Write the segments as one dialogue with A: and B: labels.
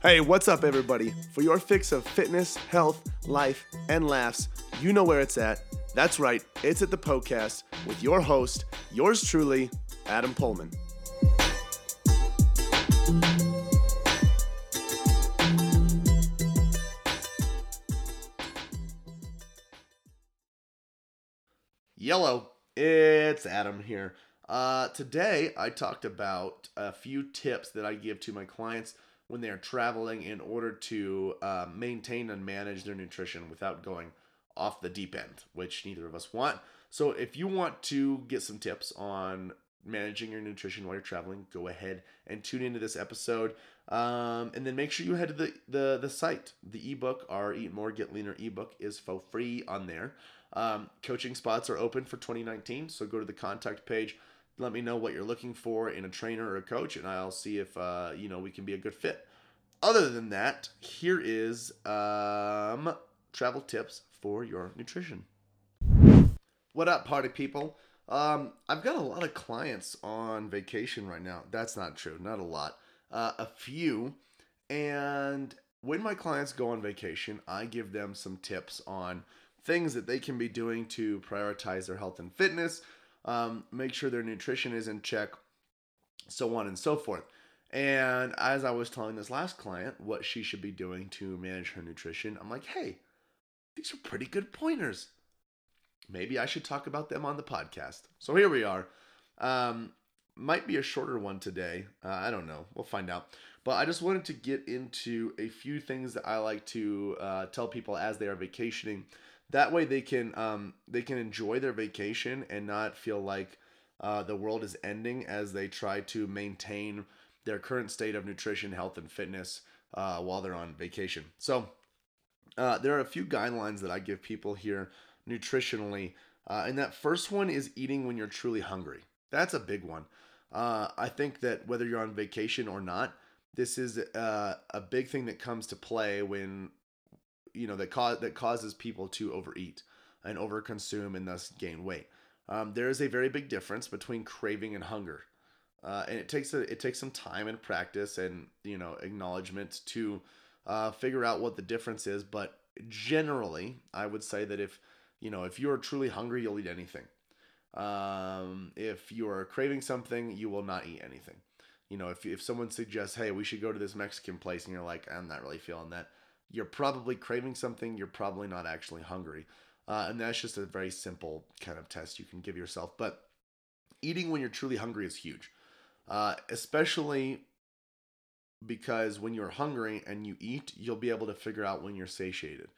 A: Hey, what's up, everybody? For your fix of fitness, health, life, and laughs, you know where it's at. That's right, it's at the Poecast with your host, yours truly, Adam Poehlmann. Yellow, it's Adam here. Uh, today, I talked about a few tips that I give to my clients when they are traveling in order to uh, maintain and manage their nutrition without going off the deep end, which neither of us want. So, if you want to get some tips on managing your nutrition while you're traveling, go ahead and tune into this episode. Um, and then make sure you head to the, the, the site. The ebook, our Eat More, Get Leaner ebook, is for free on there. Um, coaching spots are open for 2019, so go to the contact page let me know what you're looking for in a trainer or a coach, and I'll see if uh, you know we can be a good fit. Other than that, here is um, travel tips for your nutrition. What up, party people? Um, I've got a lot of clients on vacation right now. That's not true, not a lot, uh, a few. And when my clients go on vacation, I give them some tips on things that they can be doing to prioritize their health and fitness um, make sure their nutrition is in check, so on and so forth. And as I was telling this last client what she should be doing to manage her nutrition, I'm like, hey, these are pretty good pointers. Maybe I should talk about them on the podcast. So here we are. Um, might be a shorter one today. Uh, I don't know. We'll find out. But I just wanted to get into a few things that I like to uh, tell people as they are vacationing that way they can um, they can enjoy their vacation and not feel like uh, the world is ending as they try to maintain their current state of nutrition, health, and fitness uh, while they're on vacation. So uh, there are a few guidelines that I give people here nutritionally, uh, and that first one is eating when you're truly hungry. That's a big one. Uh, I think that whether you're on vacation or not, this is uh, a big thing that comes to play when you know that cause that causes people to overeat and overconsume and thus gain weight. Um, there is a very big difference between craving and hunger, uh, and it takes a, it takes some time and practice and you know acknowledgement to uh, figure out what the difference is. But generally, I would say that if you know if you are truly hungry, you'll eat anything. Um, if you are craving something, you will not eat anything. You know, if if someone suggests, "Hey, we should go to this Mexican place," and you're like, "I'm not really feeling that," you're probably craving something, you're probably not actually hungry. Uh, and that's just a very simple kind of test you can give yourself. But eating when you're truly hungry is huge, uh, especially because when you're hungry and you eat, you'll be able to figure out when you're satiated.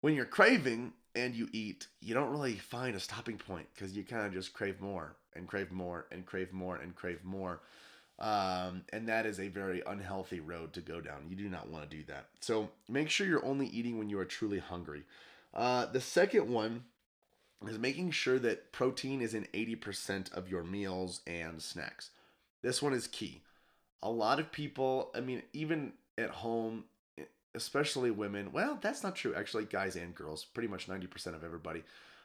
A: When you're craving and you eat, you don't really find a stopping point because you kind of just crave more and crave more and crave more and crave more. Um, and that is a very unhealthy road to go down. You do not want to do that. So make sure you're only eating when you are truly hungry. Uh, the second one is making sure that protein is in 80% of your meals and snacks. This one is key. A lot of people, I mean, even at home, especially women, well, that's not true. Actually, guys and girls, pretty much 90% of everybody,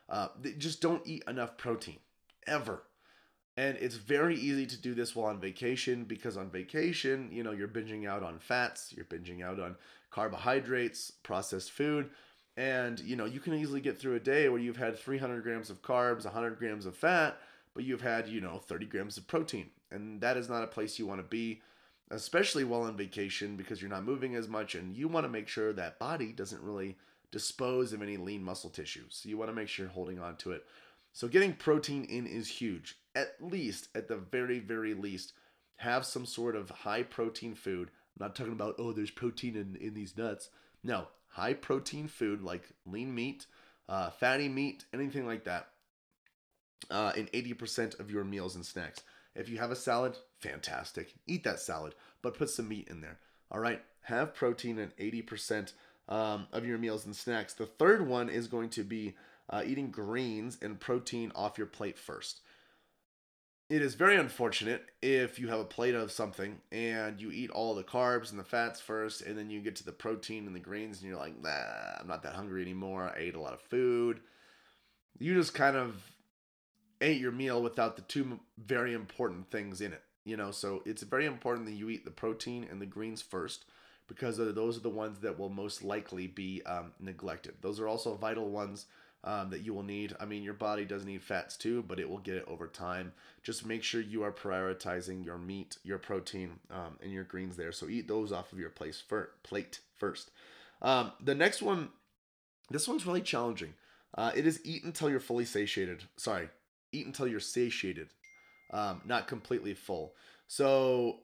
A: uh, just don't eat enough protein ever. And it's very easy to do this while on vacation because on vacation, you know, you're binging out on fats, you're binging out on carbohydrates, processed food, and you know, you can easily get through a day where you've had 300 grams of carbs, 100 grams of fat, but you've had, you know, 30 grams of protein. And that is not a place you want to be, especially while on vacation because you're not moving as much and you want to make sure that body doesn't really dispose of any lean muscle tissue. So you want to make sure you're holding on to it. So getting protein in is huge at least, at the very, very least, have some sort of high protein food. I'm not talking about, oh, there's protein in, in these nuts. No, high protein food like lean meat, uh, fatty meat, anything like that, uh, in 80% of your meals and snacks. If you have a salad, fantastic. Eat that salad, but put some meat in there. All right, have protein in 80% um, of your meals and snacks. The third one is going to be uh, eating greens and protein off your plate first it is very unfortunate if you have a plate of something and you eat all the carbs and the fats first, and then you get to the protein and the greens, and you're like, nah, I'm not that hungry anymore. I ate a lot of food. You just kind of ate your meal without the two very important things in it, you know. So it's very important that you eat the protein and the greens first, because those are the ones that will most likely be um, neglected. Those are also vital ones um, that you will need. I mean, your body does need fats too, but it will get it over time. Just make sure you are prioritizing your meat, your protein, um, and your greens there. So eat those off of your place for, plate first. Um, the next one, this one's really challenging. Uh, it is eat until you're fully satiated. Sorry, eat until you're satiated, um, not completely full. So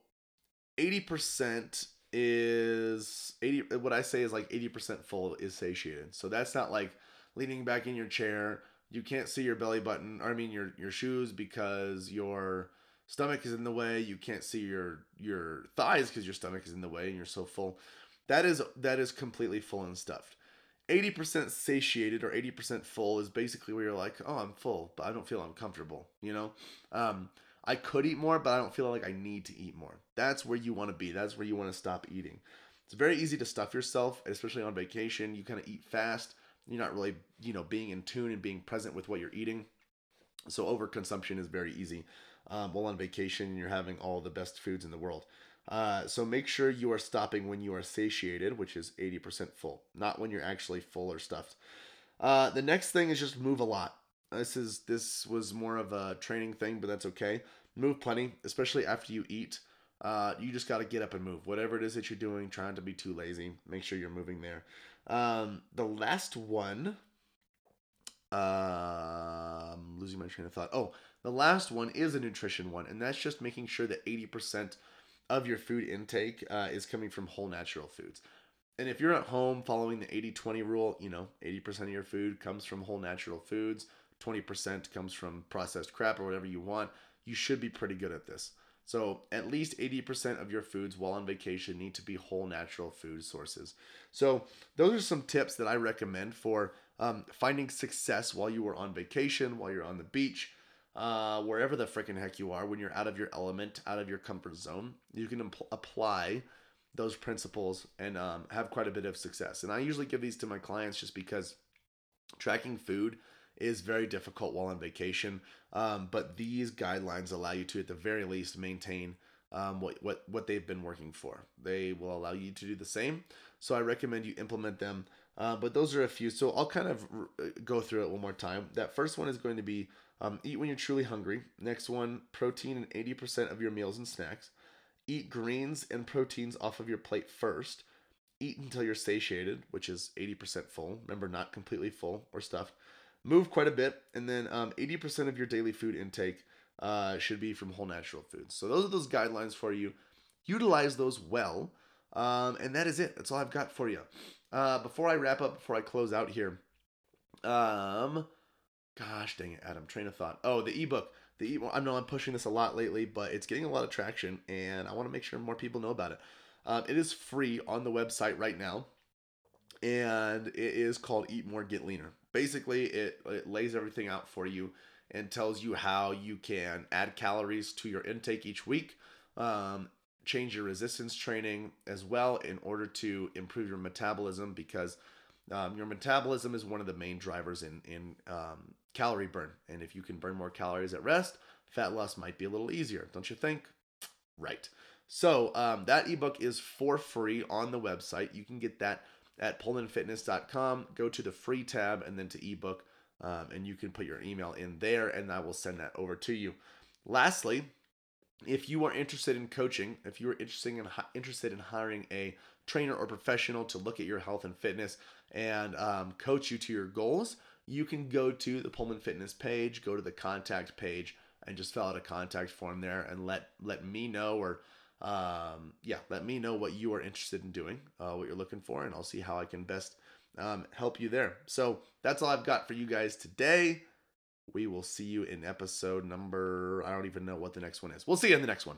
A: 80% is 80 what I say is like 80% full is satiated. So that's not like leaning back in your chair, you can't see your belly button, or I mean your your shoes because your stomach is in the way. You can't see your your thighs because your stomach is in the way and you're so full. That is that is completely full and stuffed. 80% satiated or 80% full is basically where you're like, oh, I'm full, but I don't feel uncomfortable, you know? Um, I could eat more, but I don't feel like I need to eat more. That's where you want to be. That's where you want to stop eating. It's very easy to stuff yourself, especially on vacation. You kind of eat fast. You're not really, you know, being in tune and being present with what you're eating. So overconsumption is very easy. Um, while on vacation, you're having all the best foods in the world. Uh, so make sure you are stopping when you are satiated, which is 80% full, not when you're actually full or stuffed. Uh, the next thing is just move a lot. This is this was more of a training thing, but that's okay. Move plenty, especially after you eat. Uh, you just got to get up and move. Whatever it is that you're doing, trying to be too lazy, make sure you're moving there. Um, the last one, uh, I'm losing my train of thought. Oh, the last one is a nutrition one, and that's just making sure that 80% of your food intake uh, is coming from whole natural foods. And if you're at home following the 80 20 rule, you know, 80% of your food comes from whole natural foods, 20% comes from processed crap or whatever you want, you should be pretty good at this. So, at least 80% of your foods while on vacation need to be whole natural food sources. So, those are some tips that I recommend for um, finding success while you are on vacation, while you're on the beach, uh, wherever the freaking heck you are, when you're out of your element, out of your comfort zone. You can impl- apply those principles and um, have quite a bit of success. And I usually give these to my clients just because tracking food is very difficult while on vacation. Um, but these guidelines allow you to, at the very least, maintain um, what, what, what they've been working for. They will allow you to do the same. So I recommend you implement them. Uh, but those are a few. So I'll kind of r- go through it one more time. That first one is going to be um, eat when you're truly hungry. Next one, protein in 80% of your meals and snacks. Eat greens and proteins off of your plate first. Eat until you're satiated, which is 80% full. Remember, not completely full or stuffed. Move quite a bit, and then um, 80% of your daily food intake uh, should be from whole natural foods. So those are those guidelines for you. Utilize those well, um, and that is it. That's all I've got for you. Uh, before I wrap up, before I close out here, um, gosh dang it, Adam, train of thought. Oh, the ebook. The e- I know I'm pushing this a lot lately, but it's getting a lot of traction, and I want to make sure more people know about it. Um, it is free on the website right now, and it is called Eat More, Get Leaner. Basically, it, it lays everything out for you and tells you how you can add calories to your intake each week, um, change your resistance training as well in order to improve your metabolism because um, your metabolism is one of the main drivers in in um, calorie burn. And if you can burn more calories at rest, fat loss might be a little easier, don't you think? Right. So um, that ebook is for free on the website. You can get that at poehlmannfitness.com. Go to the free tab and then to ebook, um, and you can put your email in there, and I will send that over to you. Lastly, if you are interested in coaching, if you are interested in interested in hiring a trainer or professional to look at your health and fitness and um, coach you to your goals, you can go to the Poehlmann Fitness page, go to the contact page, and just fill out a contact form there and let let me know or um, yeah, let me know what you are interested in doing, uh, what you're looking for, and I'll see how I can best um, help you there. So that's all I've got for you guys today. We will see you in episode number, I don't even know what the next one is. We'll see you in the next one.